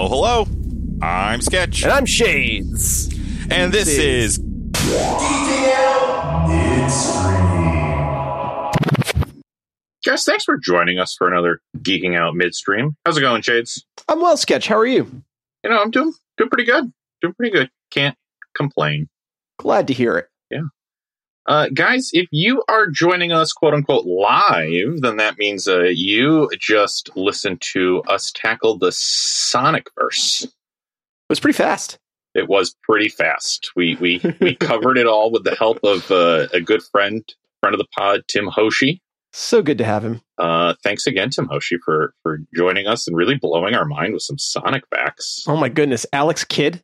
Hello, hello. I'm Sketch. And I'm Shades. And this is DTL Midstream. Guys, thanks for joining us for another Geeking Out Midstream. How's it going, Shades? I'm well, Sketch. How are you? You know, I'm doing doing pretty good. Doing pretty good. Can't complain. Glad to hear it. Uh, guys, if you are joining us, quote unquote, live, then that means uh, you just listened to us tackle the Sonic verse. It was pretty fast. It was pretty fast. We we we covered it all with the help of uh, a good friend, friend of the pod, Tim Hoshi. So good to have him. Uh, thanks again, Tim Hoshi, for for joining us and really blowing our mind with some Sonic facts Oh my goodness, Alex Kidd.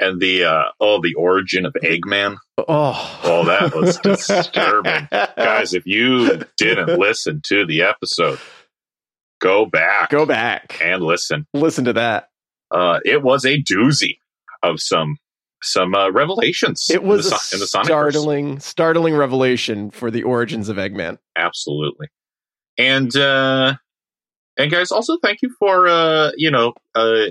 And the uh, oh the origin of Eggman. Oh, Oh, that was disturbing, guys. If you didn't listen to the episode, go back, Go back. and listen. Listen to that. Uh, it was a doozy of some some uh, revelations. It was in a the, Son- in the startling, startling revelation for the origins of Eggman. absolutely and uh and guys also thank you for uh you know uh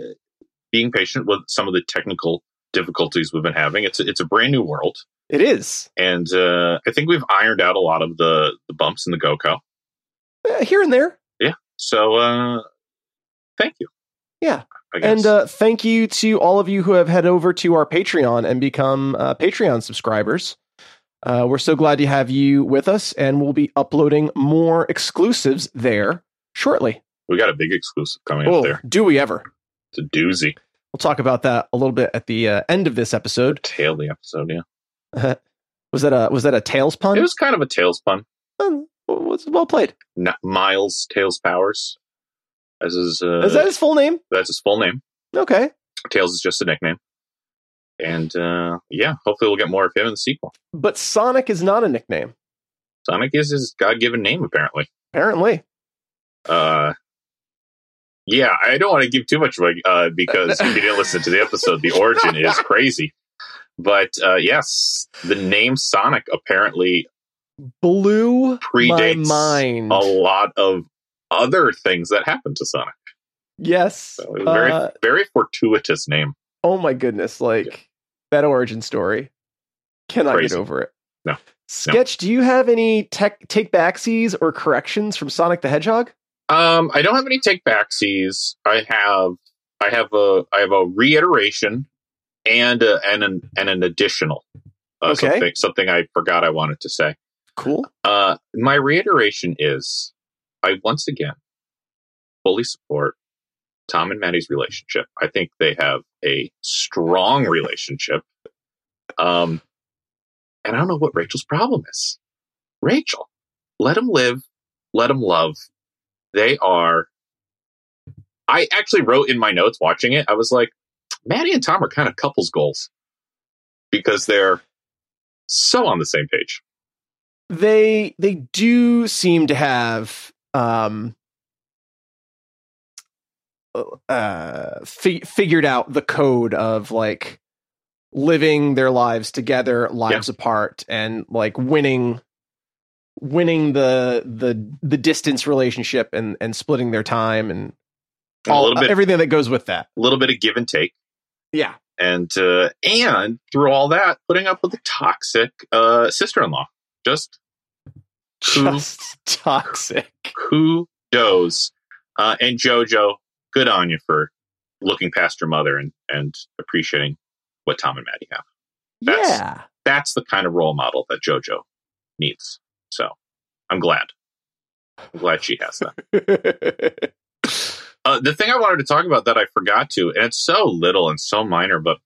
being patient with some of the technical difficulties we've been having it's a, it's a brand new world It is and uh i think we've ironed out a lot of the the bumps in the goco Eh, here and there. Yeah. So uh thank you Yeah. And uh, thank you to all of you who have head over to our Patreon and become uh, Patreon subscribers. Uh, we're so glad to have you with us, and we'll be uploading more exclusives there shortly. we got a big exclusive coming up Oh, there do we ever? it's a doozy We'll talk about that a little bit at the uh, end of this episode. tail the episode yeah was that a was that a tails pun? it was kind of a tails pun Um, was well played. Miles tails powers as his uh Is that his full name? that's his full name Okay, Tails is just a nickname. And uh, yeah, hopefully we'll get more of him in the sequel. but Sonic is not a nickname. Sonic is his God given name, apparently. Apparently, Uh, yeah, I don't want to give too much away uh, because if you didn't listen to the episode, the origin is crazy. But uh, yes, the name Sonic apparently blew Predates my mind. a lot of other things that happened to Sonic. yes. So it was a very, Uh, very fortuitous name. oh my goodness! Like that origin story. Cannot Crazy. get over it. No. Sketch, do you have any tech take backsies or corrections from Sonic the Hedgehog? Um, I don't have any take backsies. I have I have a I have a reiteration and a, and an and an additional. Uh, Okay. Something something I forgot I wanted to say. Cool. Uh, my reiteration is I once again fully support Tom and Maddie's relationship. I think they have a strong relationship. Um, and I don't know what Rachel's problem is. Rachel, let him live, let him love. They are. I actually wrote in my notes watching it. I was like, Maddie and Tom are kind of couples goals because they're so on the same page. They they do seem to have um uh fi- figured out the code of like living their lives together lives apart and like winning winning the the the distance relationship and and splitting their time and a all little bit, everything that goes with that a little bit of give and take. yeah and uh, and through all that, putting up with a toxic uh, sister-in-law. Just just toxic kudos. Uh, and JoJo, good on you for looking past your mother and and appreciating what Tom and Maddie have. That's- yeah That's the kind of role model that JoJo needs. So I'm glad. I'm glad she has that. Uh, the thing I wanted to talk about that I forgot to, and it's so little and so minor, but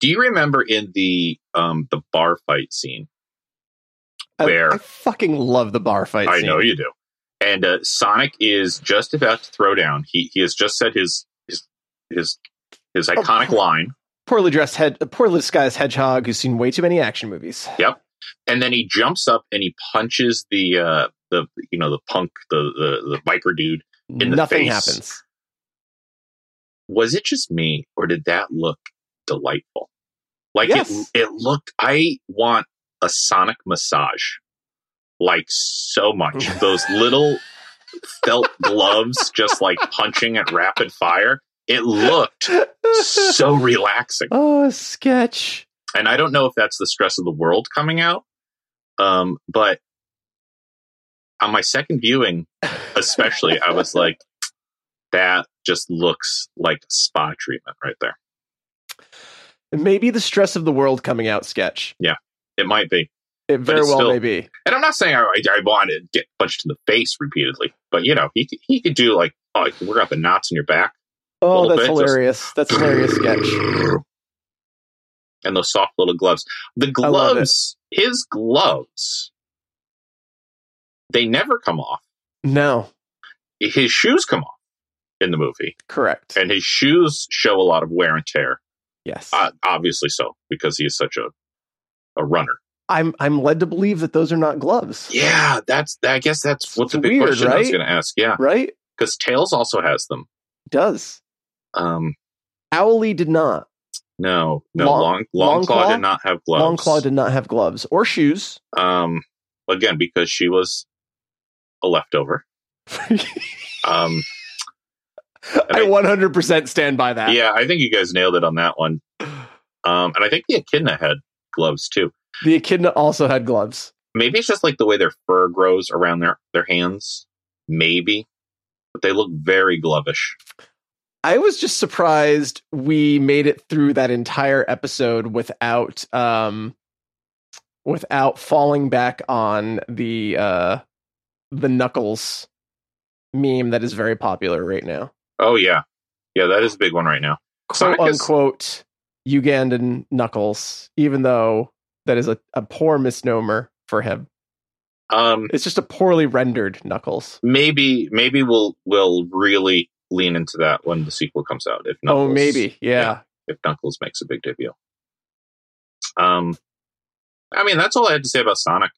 do you remember in the um the bar fight scene? I- Where- I, fucking love the bar fight I scene. know you do. And uh, Sonic is just about to throw down. He he has just said his his his his iconic line, poorly dressed head, poorly disguised hedgehog who's seen way too many action movies. And then he jumps up and he punches the uh the you know the punk the the, the biker dude. In the Nothing face. happens. Was it just me, or did that look delightful? Like Yes. it it looked. I want a Sonic massage, like so much. Those little felt gloves, just like punching at rapid fire. it looked so relaxing. Oh, sketch. And I don't know if that's the stress of the world coming out. Um, but on my second viewing, especially, I was like, that just looks like spa treatment right there. Maybe the stress of the world coming out sketch. Yeah, it might be. It very well still- may be. And I'm not saying I, I want to get punched in the face repeatedly, but you know, he could, he could do like, oh, you can work out the knots in your back Oh, that's bit, just- hilarious. That's hilarious sketch. and those soft little gloves. The I love it. gloves, his gloves, they never come off. No, His shoes come off in the movie, correct. and his shoes show a lot of wear and tear. yes. Uh, obviously so, because he is such a a runner. I'm I'm led to believe that those are not gloves. Yeah, that's. I guess that's what It's the big weird, question I was going to ask. Yeah, Right? because Tails also has them. Does. Um, Owly did not. No, no, Long- long long, claw, Longclaw? did not have gloves. Longclaw did not have gloves or shoes. Um, again, because she was a leftover. Um, I 100% stand by that. yeah, I think you guys nailed it on that one. Um, and I think the echidna had gloves too. The echidna also had gloves. Maybe it's just like the way their fur grows around their their hands. Maybe, but they look very glovish. I was just surprised we made it through that entire episode without um without falling back on the uh the knuckles meme that is very popular right now. Oh yeah, yeah, that is a big one right now. Quote unquote Ugandan knuckles, even though that is a, a poor misnomer for him. Um, It's just a poorly rendered knuckles. maybe maybe we'll we'll really lean into that when the sequel comes out. If Knuckles, oh, maybe. Yeah. if Knuckles makes a big debut. Um, I mean that's all I had to say about Sonic.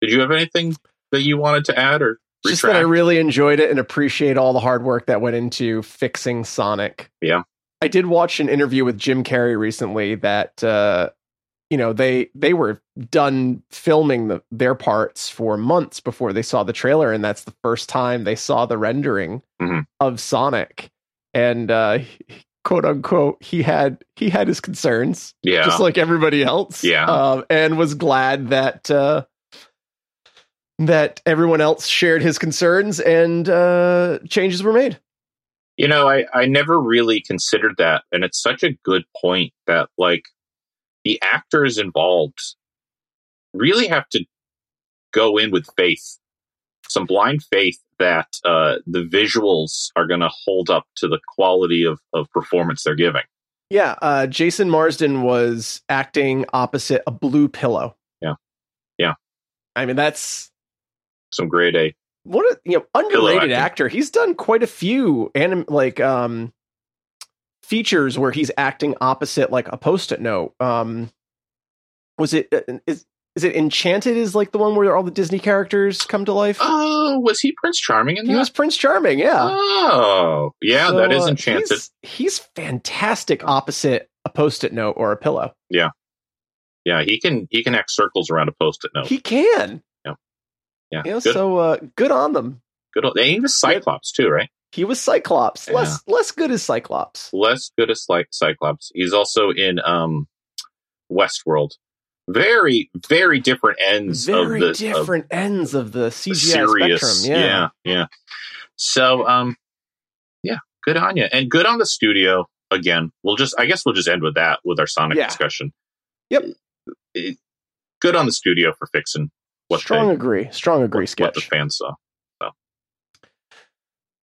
Did you have anything that you wanted to add or Just that I really enjoyed it and appreciate all the hard work that went into fixing Sonic. Yeah. I did watch an interview with Jim Carrey recently that uh you know they they were done filming the, their parts for months before they saw the trailer and that's the first time they saw the rendering Mhm. of Sonic and uh quote unquote he had he had his concerns yeah, just like everybody else. Yeah. Um, and was glad that uh, that everyone else shared his concerns and uh, changes were made. You know, I, I never really considered that. And it's such a good point that, like, the actors involved really have to go in with faith, some blind faith that uh, the visuals are going to hold up to the quality of, of performance they're giving. Yeah, uh, Jason Marsden was acting opposite a blue pillow. Yeah. Yeah. I mean, that's Some grade A. what a you know underrated actor. He's done quite a few anim like um features where he's acting opposite like a post-it note. Um, was it uh, is is it Enchanted? Is like the one where all the Disney characters come to life? Oh, was he Prince Charming in that? He was Prince Charming, yeah. Oh, yeah, that So, is uh, Enchanted. He's, he's fantastic opposite a post-it note or a pillow. Yeah, yeah, he can he can act circles around a post-it note. He can. yeah, You know, good. so uh, good on them. good. old- And he was Cyclops too, right? He was Cyclops. Yeah. Less less good as Cyclops. less good as like Cyclops. He's also in um Westworld. Very, very different ends Very of the of different ends of the CGI serious. spectrum. Yeah. yeah, yeah. So, um, yeah, good on you, and good on the studio. Again, we'll just, I guess, we'll just end with that with our Sonic Yeah. discussion. Yep. It- good on the studio for fixing what Strong they, agree. Strong agree. what, what the fans saw.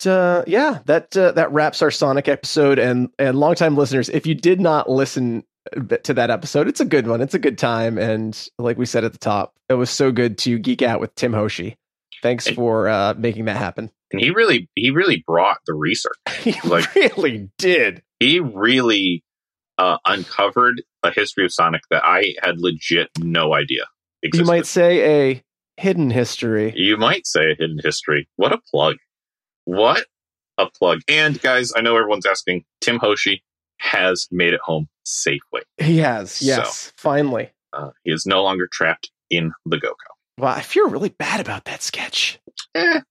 Uh, yeah, that uh, that wraps our Sonic episode. And and longtime listeners, if you did not listen to that episode, it's a good one. It's a good time. And like we said at the top, it was so good to geek out with Tim Hoshi. Thanks for uh, making that happen. And he really, he really brought the research. He Like- really did. he really uh, uncovered a history of Sonic that I had legit no idea You might say a hidden history. You might say a hidden history. What a plug! What a plug! And guys, I know everyone's asking. Tim Hoshi has made it home safely. He has. Yes. Finally. Uh, he is no longer trapped in the GoCo. Wow, I feel really bad about that sketch. Eh,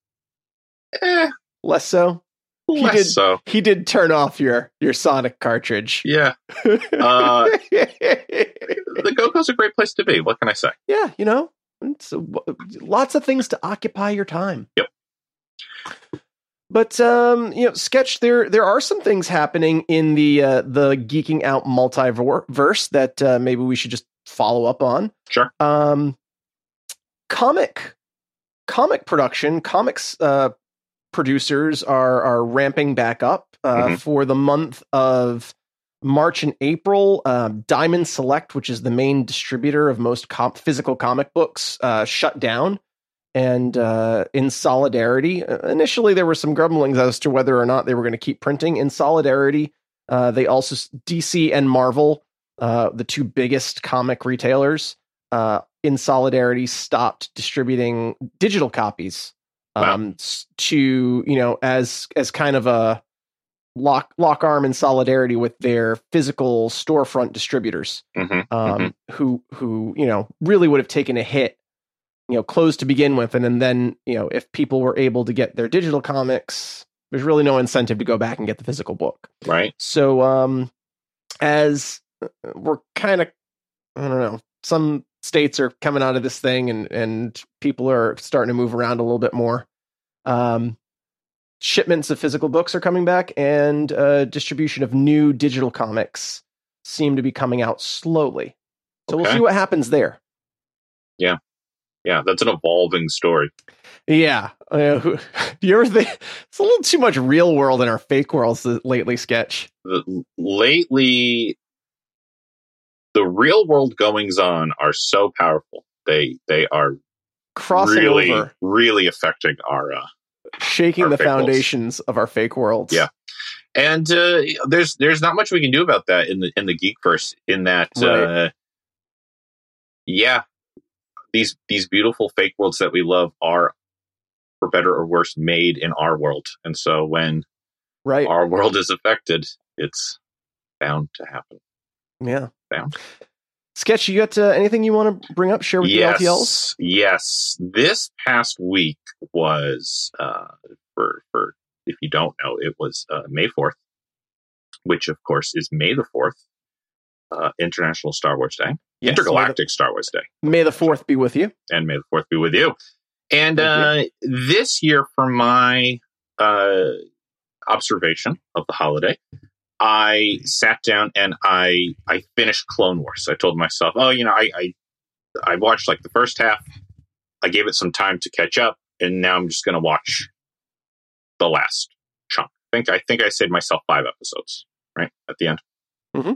eh, Less so. a He Less did- so. He did turn off your your Sonic cartridge. Yeah. Uh, the Go-Go's a great place to be. What can I say? yeah, you know, it's, uh, lots of things to occupy your time. Yep. But um, you know, sketch there there are some things happening in the uh, the geeking out multiverse that uh, maybe we should just follow up on. Sure. Um, comic comic production, comics uh, producers are are ramping back up uh, Mhm. for the month of March and April. Um, Diamond Select, which is the main distributor of most com- physical comic books, uh, shut down. And uh, in solidarity, uh, initially there were some grumblings as to whether or not they were going to keep printing. In solidarity, uh, they also DC and Marvel, uh, the two biggest comic retailers, uh, in solidarity stopped distributing digital copies um, s- to you know as as kind of a lock lock arm in solidarity with their physical storefront distributors hmm um, who who you know really would have taken a hit you know closed to begin with and, and then you know if people were able to get their digital comics there's really no incentive to go back and get the physical book. Right. so um as uh, we're kind of i don't know some states are coming out of this thing and and people are starting to move around a little bit more. Um shipments of physical books are coming back and uh distribution of new digital comics seem to be coming out slowly. So we'll see what happens there. Yeah, that's an evolving story. yeah uh, you ever think it's a little too much real world in our fake worlds lately sketch The, lately, the real world goings on are so powerful. They they are crossing really over really affecting our uh, shaking Our the fake worlds. foundations of our fake worlds Yeah. and uh, there's there's not much we can do about that in the in the geekverse in that Right. uh, yeah these these beautiful fake worlds that we love are for better or worse made in our world and so when right our world is affected it's bound to happen Yeah. bound Sketch, you got uh, anything you want to bring up? Share with yes the LTLs? yes this past week was uh for for if you don't know it was uh, may 4th which of course is may the 4th uh, international star wars day Yes, intergalactic star wars day. May the, 4th be with you. and may the 4th be with you. And uh this year for my uh observation of the holiday i sat down and i i finished clone wars. I told myself oh you know i i, I watched like the first half. I gave it some time to catch up and now i'm just going to watch the last chunk. I think i think i saved myself five episodes right at the end. Mm-hmm.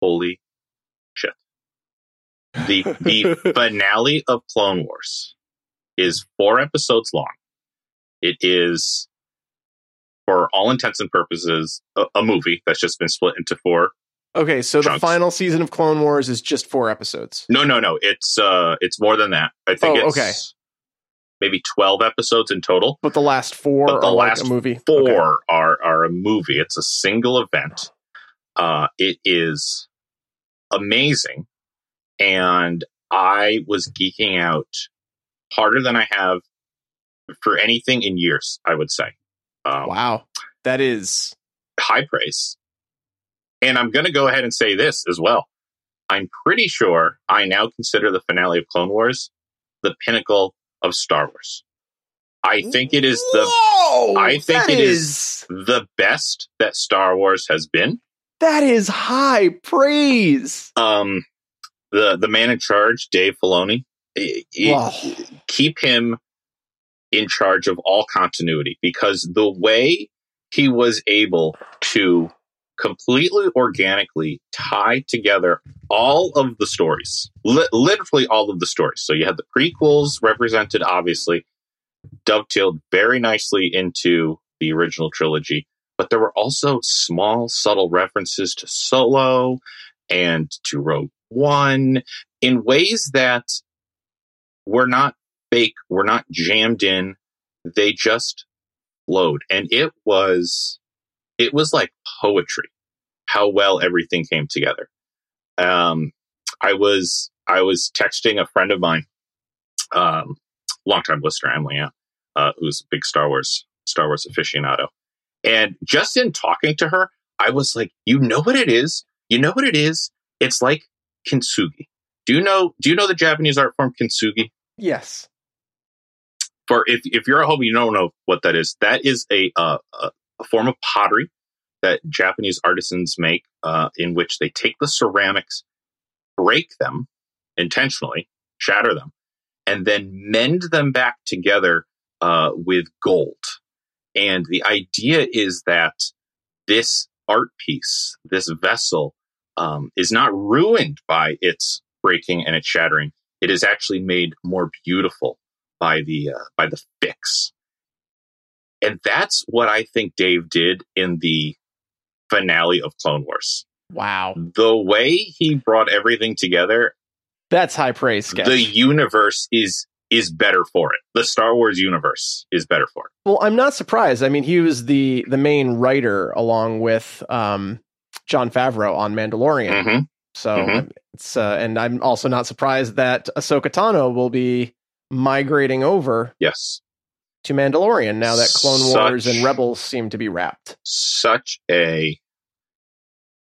holy the the finale of Clone Wars is four episodes long. It is, for all intents and purposes, a, a movie that's just been split into four. Okay, so the final season of Clone Wars is just four episodes. No, no, no. It's uh, it's more than that. I think Oh, it's okay. maybe twelve episodes in total. But the last four But the are like last a movie. Four Okay. are are a movie. It's a single event. Uh, it is amazing, and I was geeking out harder than I have for anything in years. I would say. Um, Wow. That is high praise. And I'm going to go ahead and say this as well. I'm pretty sure I now consider the finale of Clone Wars the pinnacle of Star Wars. I think it is the Whoa! I think it is- the best that Star Wars has been. that is high praise. Um, the the man in charge, Dave Filoni, i- i- Wow. keep him in charge of all continuity because the way he was able to completely organically tie together all of the stories, li- literally all of the stories. So you had the prequels represented, obviously, dovetailed very nicely into the original trilogy, but there were also small, subtle references to Solo and to Rogue One in ways that were not fake, were not jammed in. They just flowed. And it was it was like poetry how well everything came together. Um I was I was texting a friend of mine, um, longtime listener, Emily uh, who's a big Star Wars Star Wars aficionado. And just in talking to her, I was like, you know what it is? You know what it is? It's like kintsugi. Do you know do you know the Japanese art form kintsugi? Yes. For if if you're a hobby, you don't know what that is. That is a uh, a, a form of pottery that Japanese artisans make, uh, in which they take the ceramics, break them intentionally, shatter them, and then mend them back together uh, with gold. And the idea is that this art piece, this vessel, um, is not ruined by its breaking and its shattering. It is actually made more beautiful by the uh, by the fix. And that's what I think Dave did in the finale of Clone Wars. Wow. The way he brought everything together, That's high praise, sketch. the universe is is better for it. The Star Wars universe is better for it. well, I'm not surprised. I mean, he was the the main writer along with um, Jon Favreau on Mandalorian. Mhm. So Mhm. it's uh, and I'm also not surprised that Ahsoka Tano will be migrating over Yes. to Mandalorian now that Clone Wars and Rebels seem to be wrapped. Such a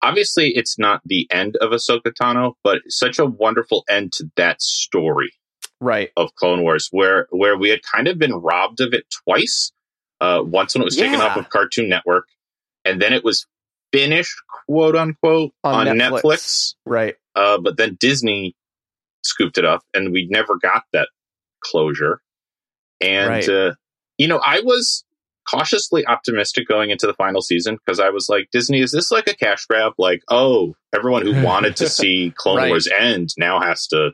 obviously it's not the end of Ahsoka Tano, but such a wonderful end to that story Right. of Clone Wars, where where we had kind of been robbed of it twice. Uh, once when it was taken off of Cartoon Network, and then it was finished, quote unquote, On on, Netflix. Netflix. Right. Uh, but then Disney scooped it up, and we never got that closure. And Right. uh, you know, I was cautiously optimistic going into the final season because I was like, Disney, is this like a cash grab? Like, oh, everyone who wanted to see Clone Right. Wars end now has to.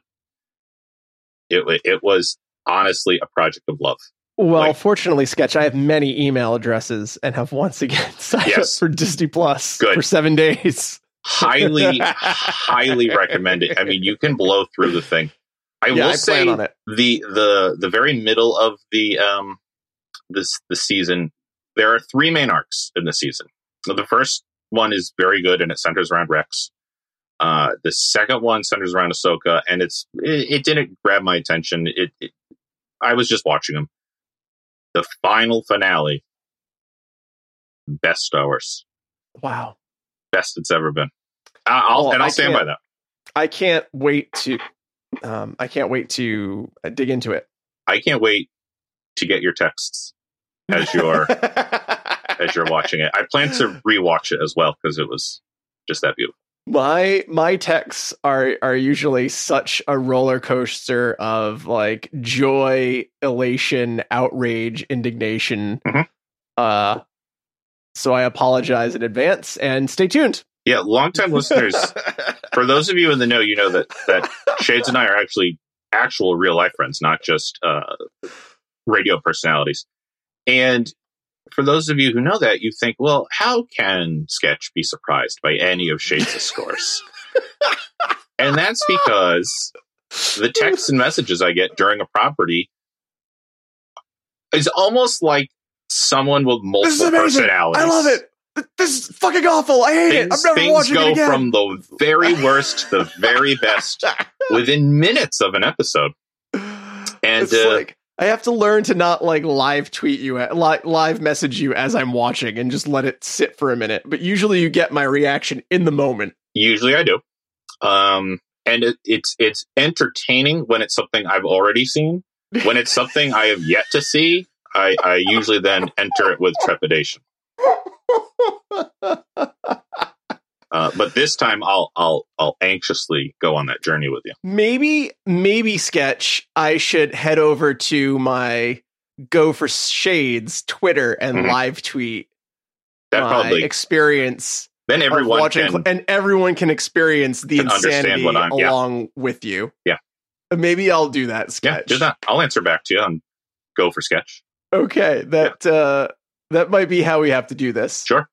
It it was honestly a project of love. Well, Like- fortunately, Sketch, I have many email addresses and have once again signed Yes. up for Disney Plus Good. for seven days. Highly, highly recommend it. I mean, you can blow through the thing. I yeah, will I say on it. the the the very middle of the um this the season there are three main arcs in the season so the first one is very good and it centers around rex uh the second one centers around ahsoka and it's it, it didn't grab my attention it, it i was just watching them the final finale best star wars Wow. best it's ever been i'll Well, and i'll I stand by that I can't wait to um I can't wait to uh, dig into it. i can't wait to get your texts as you're as you're watching it. I plan to rewatch it as well because it was just that beautiful. My my texts are are usually such a roller coaster of like joy, elation, outrage, indignation. Mhm. Uh so I apologize in advance and stay tuned. Yeah, longtime listeners, for those of you in the know, you know that that Shades and I are actually actual real life friends, not just uh, radio personalities. And for those of you who know that, you think, well, how can Sketch be surprised by any of Shades' scores? and that's because the texts and messages I get during a property is almost like someone with multiple personalities. I love it. This is fucking awful. I hate it. I'm Things, never things watching go it again. from the very worst to the very best within minutes of an episode. And it's uh, like I have to learn to not like live tweet you, at, li- live message you as I'm watching, and just let it sit for a minute. But usually, you get my reaction in the moment. usually I do. Um, and it, it's it's entertaining when it's something I've already seen. When it's something I have yet to see, I, I usually then enter it with trepidation. Uh, but this time, I'll I'll I'll anxiously go on that journey with you. maybe, maybe sketch. I should head over to my Go for Shades Twitter and Mhm. live tweet That my probably experience then everyone watching, can and everyone can experience the can insanity I'm- yeah. along with you. Yeah. maybe I'll do that sketch. yeah do that. I'll answer back to you and go for sketch. Okay, that uh that might be how we have to do this. Sure.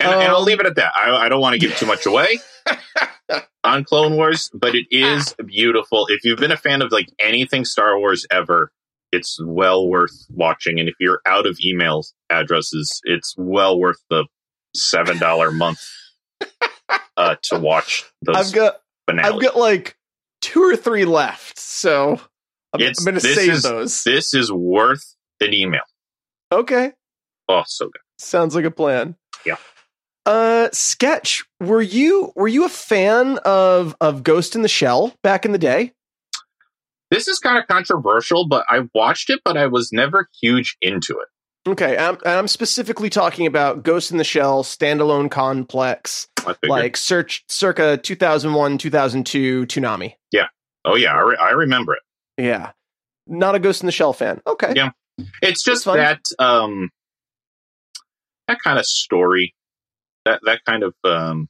And, and I'll Um, leave it at that. I, I don't want to give too much away on Clone Wars, but it is beautiful. If you've been a fan of like anything Star Wars ever, it's well worth watching. And if you're out of email addresses, it's well worth the seven dollar month uh, to watch those I've got finales. I've got like two or three left, so I'm, I'm going to save is- those. this is worth an email. Okay. Oh, so good. Sounds like a plan. Yeah. Uh, sketch. Were you were you a fan of of Ghost in the Shell back in the day? This is kind of controversial, but I watched it, but I was never huge into it. Okay, I'm I'm specifically talking about Ghost in the Shell standalone complex, like search circa 2001 2002 tsunami. Yeah. Oh yeah, I, re- I remember it. Yeah, not a Ghost in the Shell fan. Okay, Yeah. It's just that um that kind of story, that that kind of um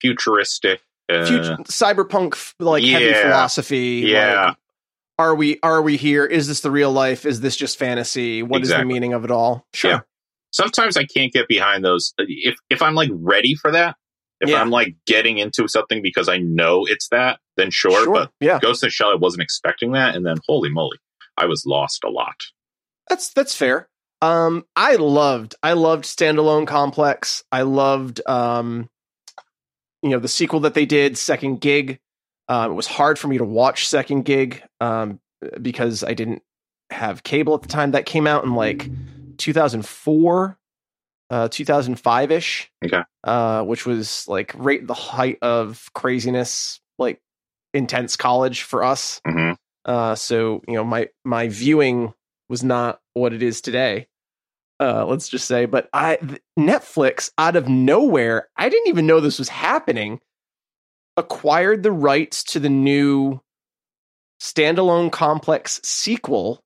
futuristic. Uh, Future, cyberpunk like heavy philosophy. Yeah. like, are we are we here? Is this the real life? Is this just fantasy? What is Exactly. the meaning of it all? Sure. Yeah. Sometimes I can't get behind those. If if I'm like ready for that, if Yeah. I'm like getting into something because I know it's that, then sure. But yeah, Ghost in the Shell, I wasn't expecting that, and then holy moly, I was lost a lot. that's that's fair. Um, I loved I loved standalone complex. I loved um, you know, the sequel that they did, Second Gig. Um, it was hard for me to watch Second Gig um, because I didn't have cable at the time. That came out in like 2004, uh, 2005 ish. Okay. Uh, which was like right the height of craziness, like intense college for us. hmm Uh, so you know, my my viewing was not what it is today. Uh, let's just say, but I Netflix out of nowhere, I didn't even know this was happening. Acquired the rights to the new standalone complex sequel,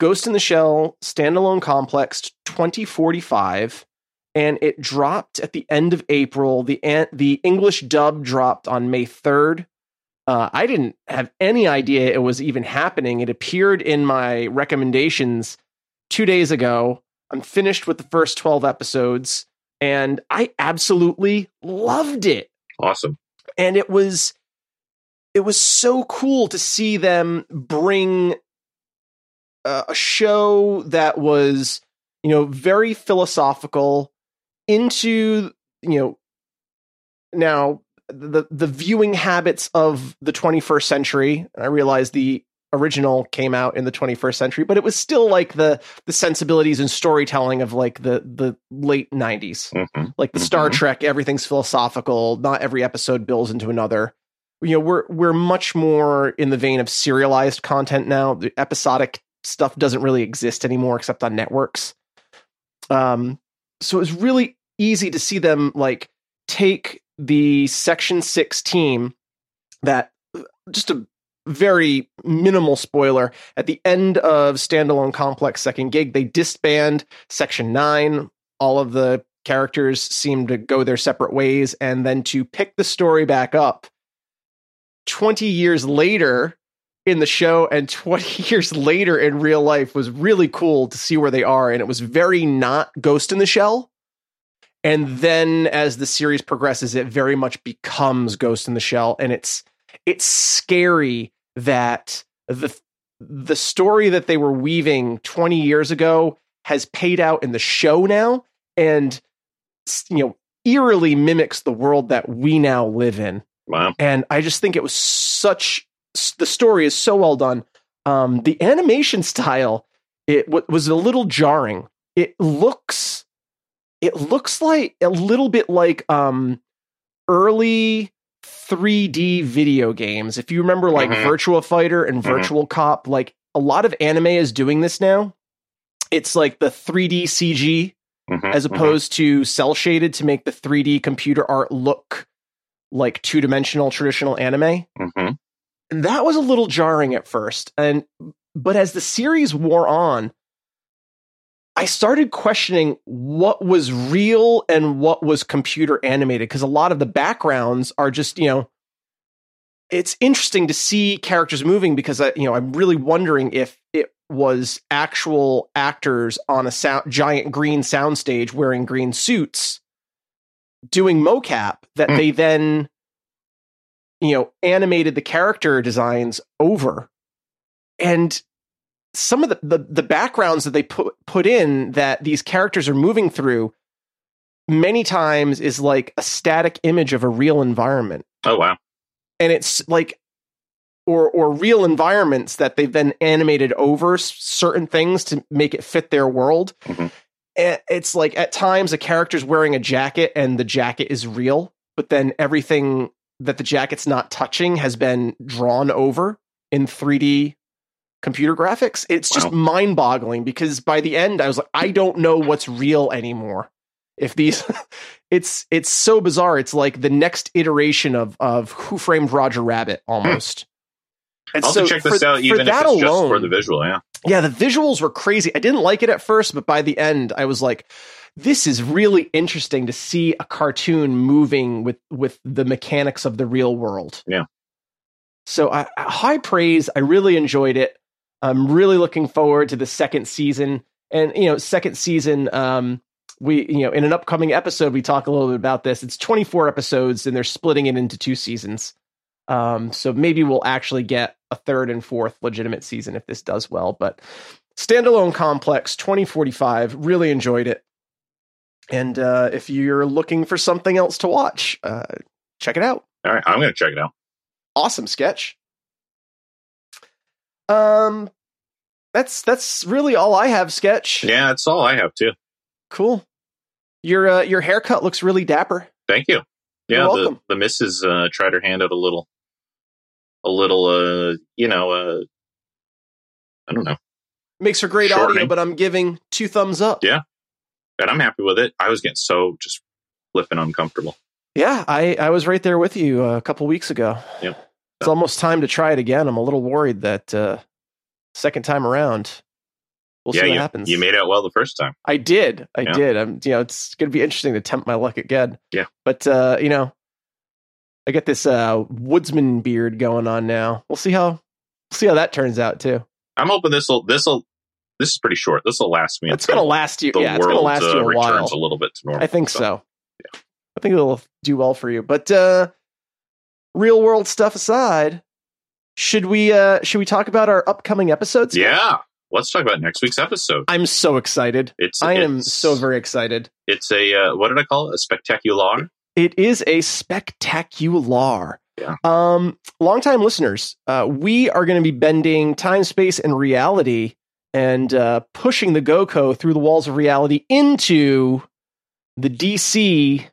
Ghost in the Shell standalone complex 2045, and it dropped at the end of April. The the English dub dropped on May 3rd. Uh, I didn't have any idea it was even happening. It appeared in my recommendations two days ago. I'm finished with the first 12 episodes, and I absolutely loved it. Awesome. And it was it was so cool to see them bring uh, a show that was, you know, very philosophical into, you know, now the the viewing habits of the 21st century. I realize the original came out in the 21st century, but it was still like the the sensibilities and storytelling of like the the late 90s. hmm Like the Star Mhm. Trek, everything's philosophical. Not every episode builds into another. You know, we're we're much more in the vein of serialized content now. The episodic stuff doesn't really exist anymore except on networks. Um, so it was really easy to see them like take the Section Six team that just a very minimal spoiler. At the end of standalone complex second gig they disband section 9 all of the characters seem to go their separate ways. And then to pick the story back up 20 years later in the show and 20 years later in real life was really cool to see where they are. And it was very not ghost in the shell. And then as the series progresses it very much becomes ghost in the shell. And it's it's scary that the the story that they were weaving 20 years ago has paid out in the show now and you know eerily mimics the world that we now live in. Wow. and i just think it was such the story is so well done. Um the animation style it w- was a little jarring. It looks it looks like a little bit like um early 3D video games. If you remember like Mhm. Virtua Fighter and Mhm. Virtua Cop, like a lot of anime is doing this now. It's like the 3D CG Mhm, as mhm. opposed to cell shaded to make the 3D computer art look like two dimensional traditional anime. And that was a little jarring at first. And but as the series wore on, I started questioning what was real and what was computer animated because a lot of the backgrounds are just, you know, it's interesting to see characters moving because I, you know, I'm really wondering if it was actual actors on a sound, giant green soundstage wearing green suits doing mocap that Hmm. they then you know animated the character designs over and some of the, the the backgrounds that they put put in that these characters are moving through many times is like a static image of a real environment Oh wow. and it's like or or real environments that they've then animated over certain things to make it fit their world. Mhm. And it's like at times a character's wearing a jacket and the jacket is real, but then everything that the jacket's not touching has been drawn over in 3D computer graphics. It's just Wow. mind-boggling because by the end I was like I don't know what's real anymore. If these it's it's so bizarre. It's like the next iteration of of Who Framed Roger Rabbit hmm. almost. And I'll have to check this for- out, even if it's just alone- for the visual. Yeah, yeah, the visuals were crazy. I didn't like it at first, but by the end, I was like, "This is really interesting to see a cartoon moving with with the mechanics of the real world." Yeah. So, I- high praise. I really enjoyed it. I'm really looking forward to the second season. And you know, second season. Um, we you know, in an upcoming episode, we talk a little bit about this. It's 24 episodes, and they're splitting it into two seasons. Um, so maybe we'll actually get a third and fourth legitimate season if this does well. But standalone complex 2045, really enjoyed it. And uh, if you're looking for something else to watch, uh, check it out. all right, I'm going to check it out. Awesome sketch. Um, that's that's really all I have. Sketch. Yeah, that's all I have too. Cool. Your uh, your haircut looks really dapper. Thank you. Yeah, the the missus uh, tried her hand at a little, a little, uh, you know, uh, I don't know, Makes for great audio, but I'm giving two thumbs up. Yeah. and I'm happy with it. I was getting so just flipping uncomfortable. Yeah, I, I was right there with you uh, a couple weeks ago. Yep. It's almost time to try it again. I'm a little worried that uh, second time around, we'll yeah, see what you, happens. you made out well the first time. I did. I Yeah. did. I'm, you know, it's going to be interesting to tempt my luck again. Yeah. But, uh, you know, I get this uh, woodsman beard going on now. We'll see how, we'll see how that turns out too. I'm hoping this will this will this is pretty short. This will last me. It's going to last you. The Yeah, it's going to last uh, you a while. returns a little bit to normal. I think so. Yeah. I think it'll do well for you. But uh real world stuff aside, should we uh should we talk about our upcoming episodes? Yeah, let's talk about next week's episode. I'm so excited. It's I am so very excited. It's a uh, what did I call it? A spectacular. It is a spectacular. Yeah. Um, longtime listeners, uh, we are going to be bending time, space, and reality and uh, pushing the GoCo through the walls of reality into the DC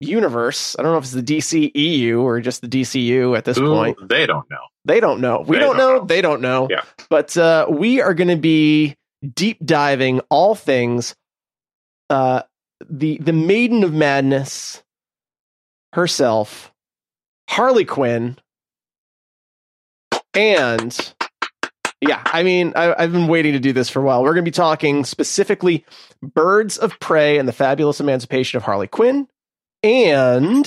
universe. I don't know if it's the DC EU or just the DCU at this Ooh, point. They don't know. They don't know. We don't, don't know. know. They don't know. Yeah. But uh, we are going to be deep diving all things uh, the the Maiden of Madness herself, Harley Quinn, and yeah, I mean, I, I've been waiting to do this for a while. We're going to be talking specifically Birds of Prey and the Fabulous Emancipation of Harley Quinn, and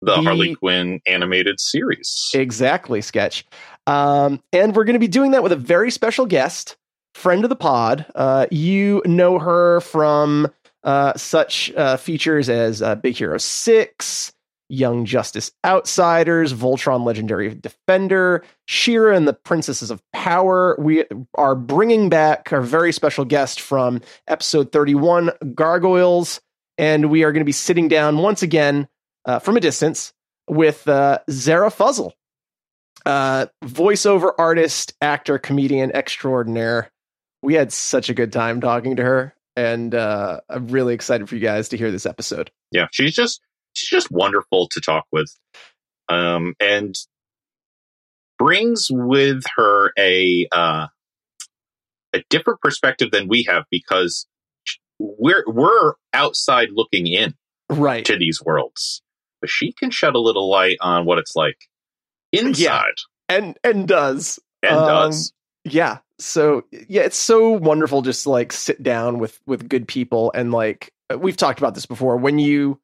The, The- Harley Quinn animated series. Exactly, sketch. Um, and we're going to be doing that with a very special guest, friend of the pod. Uh, you know her from uh, such uh, features as uh, Big Hero 6, Young Justice Outsiders, Voltron Legendary Defender, She-Ra and the Princesses of Power. We are bringing back our very special guest from episode 31, Gargoyles. And we are going to be sitting down once again uh, from a distance with uh, Zara Fuzzle, uh, voiceover artist, actor, comedian extraordinaire. We had such a good time talking to her, and uh, I'm really excited for you guys to hear this episode. yeah, she's just she's just wonderful to talk with, um, and brings with her a uh, a different perspective than we have because we're we're outside looking in Right. to these worlds, but she can shed a little light on what it's like inside And and does. and Um, does. Yeah. So yeah, it's so wonderful just to like sit down with with good people and like we've talked about this before when you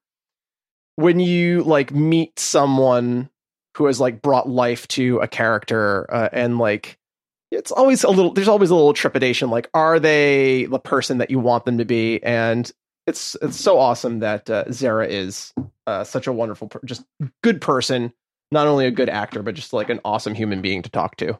when you like meet someone who has like brought life to a character uh, and like it's always a little there's always a little trepidation like are they the person that you want them to be and it's it's so awesome that uh, Zara is uh, such a wonderful per- just good person not only a good actor but just like an awesome human being to talk to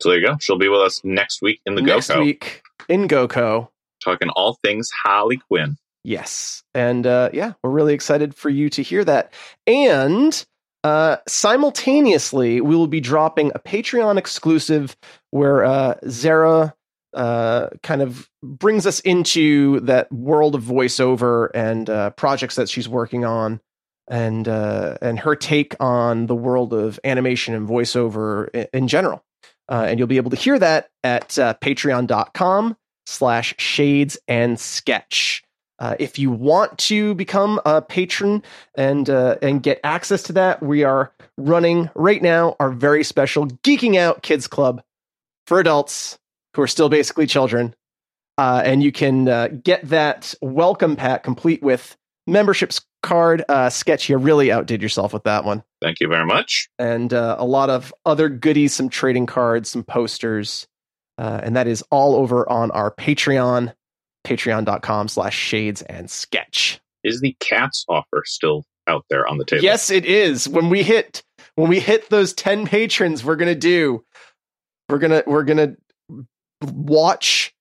So there you go. She'll be with us next week in the next GoCo, week in GoCo. talking all things Harley Quinn. Yes. And uh, yeah, we're really excited for you to hear that. And Uh, simultaneously, we will be dropping a Patreon exclusive where uh, Zara uh, kind of brings us into that world of voiceover and uh, projects that she's working on, and uh, and her take on the world of animation and voiceover in, in general. Uh, and you'll be able to hear that at patreon.com slash shades and sketch. Uh, if you want to become a patron and uh, and get access to that, we are running right now our very special Geeking Out Kids Club for adults who are still basically children. Uh, and you can uh, get that welcome pack complete with memberships card. Uh, Sketch, you really outdid yourself with that one. Thank you very much. And uh, a lot of other goodies, some trading cards, some posters. Uh, and that is all over on our Patreon, patreon.com slash shades and sketch. Is the cats offer still out there on the table? Yes, it is. When we hit when we hit those 10 patrons, we're gonna do we're gonna we're gonna watch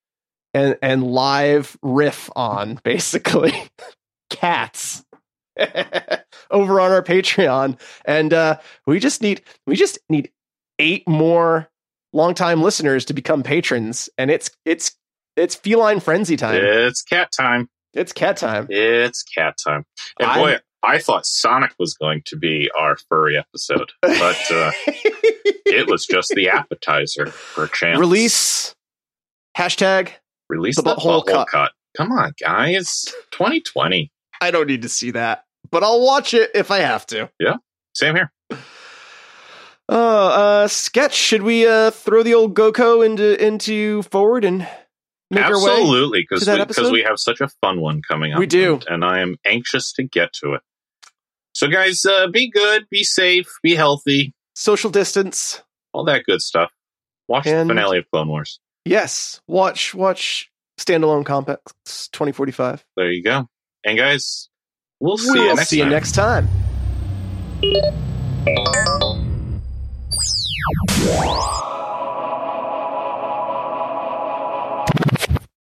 and and live riff on basically cats over on our Patreon. And uh we just need we just need eight more longtime listeners to become patrons, and it's it's it's feline frenzy time. It's cat time. It's cat time. It's cat time. And I'm- boy, I thought Sonic was going to be our furry episode, but uh, it was just the appetizer for a chance. Release hashtag. Release the butthole butthole cut. cut. Come on, guys. 2020. I don't need to see that, but I'll watch it if I have to. Yeah, same here. Oh, uh, sketch. Should we uh throw the old Goko into into forward and make Absolutely, because we, we, have such a fun one coming up. We do, and, and I am anxious to get to it. So, guys, uh, be good, be safe, be healthy, social distance, all that good stuff. Watch and the finale of Clone Wars. Yes, watch watch standalone complex twenty forty five. There you go. And guys, we'll see we'll you next see time. you next time.